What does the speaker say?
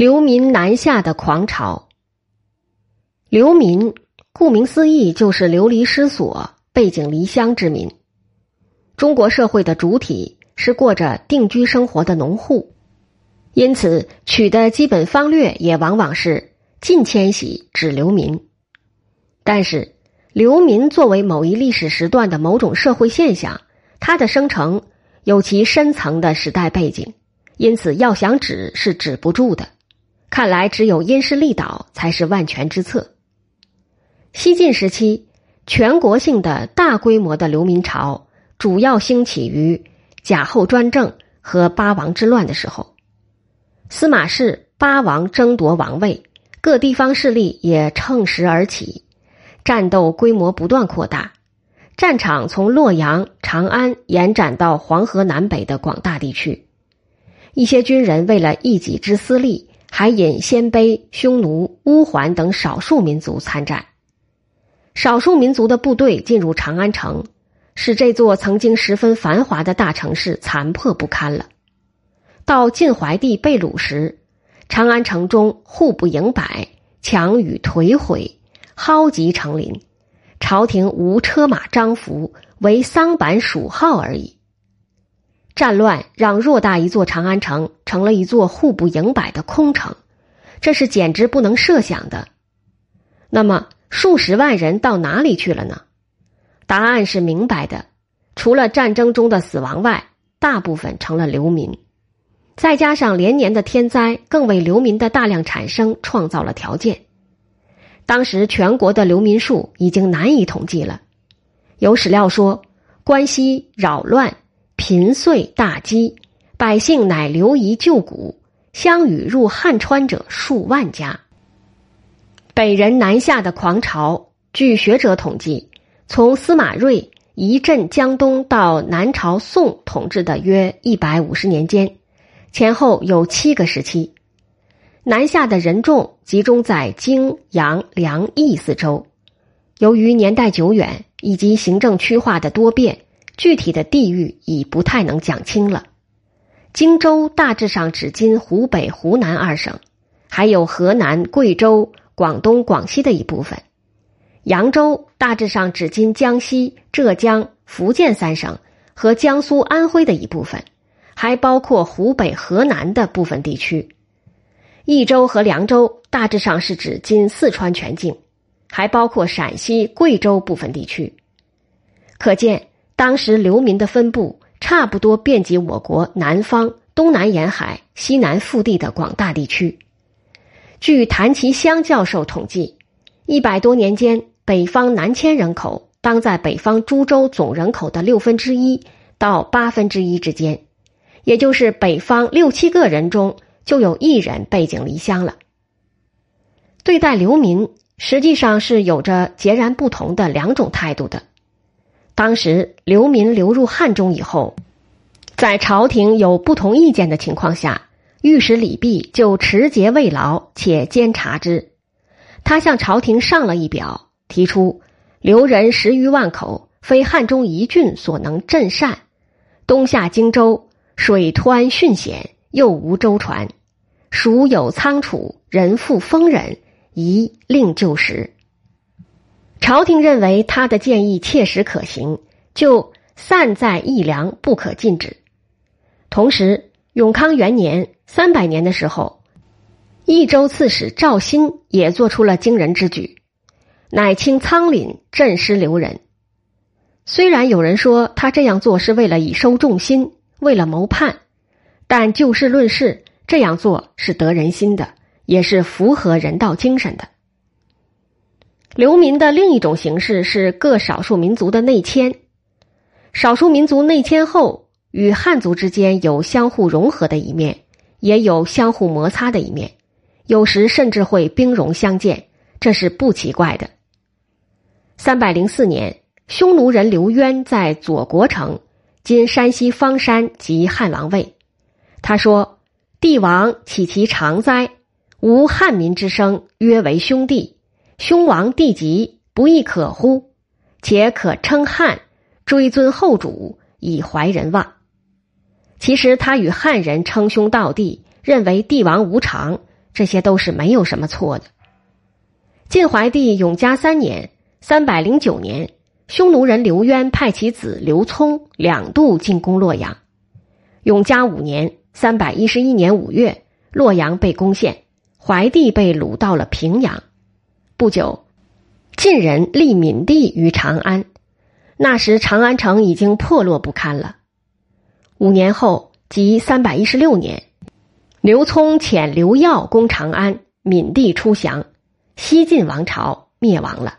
流民南下的狂潮。流民顾名思义就是流离失所、背井离乡之民。中国社会的主体是过着定居生活的农户，因此取的基本方略也往往是近迁徙指流民。但是，流民作为某一历史时段的某种社会现象，它的生成有其深层的时代背景，因此要想止是止不住的。看来，只有因势利导才是万全之策。西晋时期，全国性的大规模的流民潮主要兴起于贾后专政和八王之乱的时候。司马氏八王争夺王位，各地方势力也乘时而起，战斗规模不断扩大，战场从洛阳、长安延展到黄河南北的广大地区。一些军人为了一己之私利。还引鲜卑、匈奴、乌桓等少数民族参战，少数民族的部队进入长安城，使这座曾经十分繁华的大城市残破不堪了。到晋怀帝被掳时，长安城中户不盈百，墙宇颓毁，蒿集成林，朝廷无车马张服，唯桑板鼠号而已。战乱让偌大一座长安城成了一座户不盈百的空城，这是简直不能设想的。那么，数十万人到哪里去了呢？答案是明白的：除了战争中的死亡外，大部分成了流民。再加上连年的天灾，更为流民的大量产生创造了条件。当时全国的流民数已经难以统计了。有史料说，关西扰乱。贫岁大饥，百姓乃流移旧谷，相与入汉川者数万家。北人南下的狂潮，据学者统计，从司马睿一镇江东到南朝宋统治的约一百五十年间，前后有七个时期。南下的人众集中在泾阳梁益四州，由于年代久远以及行政区划的多变。具体的地域已不太能讲清了。荆州大致上指今湖北、湖南二省，还有河南、贵州、广东、广西的一部分；扬州大致上指今江西、浙江、福建三省和江苏、安徽的一部分，还包括湖北、河南的部分地区；益州和凉州大致上是指今四川全境，还包括陕西、贵州部分地区。可见。当时流民的分布差不多遍及我国南方、东南沿海、西南腹地的广大地区。据谭其湘教授统计，一百多年间，北方南迁人口当在北方诸州总人口的六分之一到八分之一之间，也就是北方六七个人中就有一人背井离乡了。对待流民，实际上是有着截然不同的两种态度的。当时流民流入汉中以后，在朝廷有不同意见的情况下，御史李泌就持节慰劳且监察之。他向朝廷上了一表，提出留人十余万口，非汉中一郡所能镇善。东下荆州，水湍汛险，又无舟船，蜀有仓储，人富丰人，宜令就食。朝廷认为他的建议切实可行，就散在义粮，不可禁止。同时，永康元年（三百年）的时候，益州刺史赵鑫也做出了惊人之举，乃清仓廪，镇师留人。虽然有人说他这样做是为了以收众心，为了谋叛，但就事论事，这样做是得人心的，也是符合人道精神的。流民的另一种形式是各少数民族的内迁。少数民族内迁后，与汉族之间有相互融合的一面，也有相互摩擦的一面，有时甚至会兵戎相见，这是不奇怪的。三百零四年，匈奴人刘渊在左国城（今山西方山）即汉王位。他说：“帝王岂其常哉？吾汉民之声，约为兄弟。”兄王弟及，不亦可乎？且可称汉，追尊后主，以怀人望。其实他与汉人称兄道弟，认为帝王无常，这些都是没有什么错的。晋怀帝永嘉三年（三百零九年），匈奴人刘渊派其子刘聪两度进攻洛阳。永嘉五年（三百一十一年）五月，洛阳被攻陷，怀帝被掳到了平阳。不久，晋人立闵帝于长安，那时长安城已经破落不堪了。五年后，即三百一十六年，刘聪遣刘耀攻长安，闵帝出降，西晋王朝灭亡了。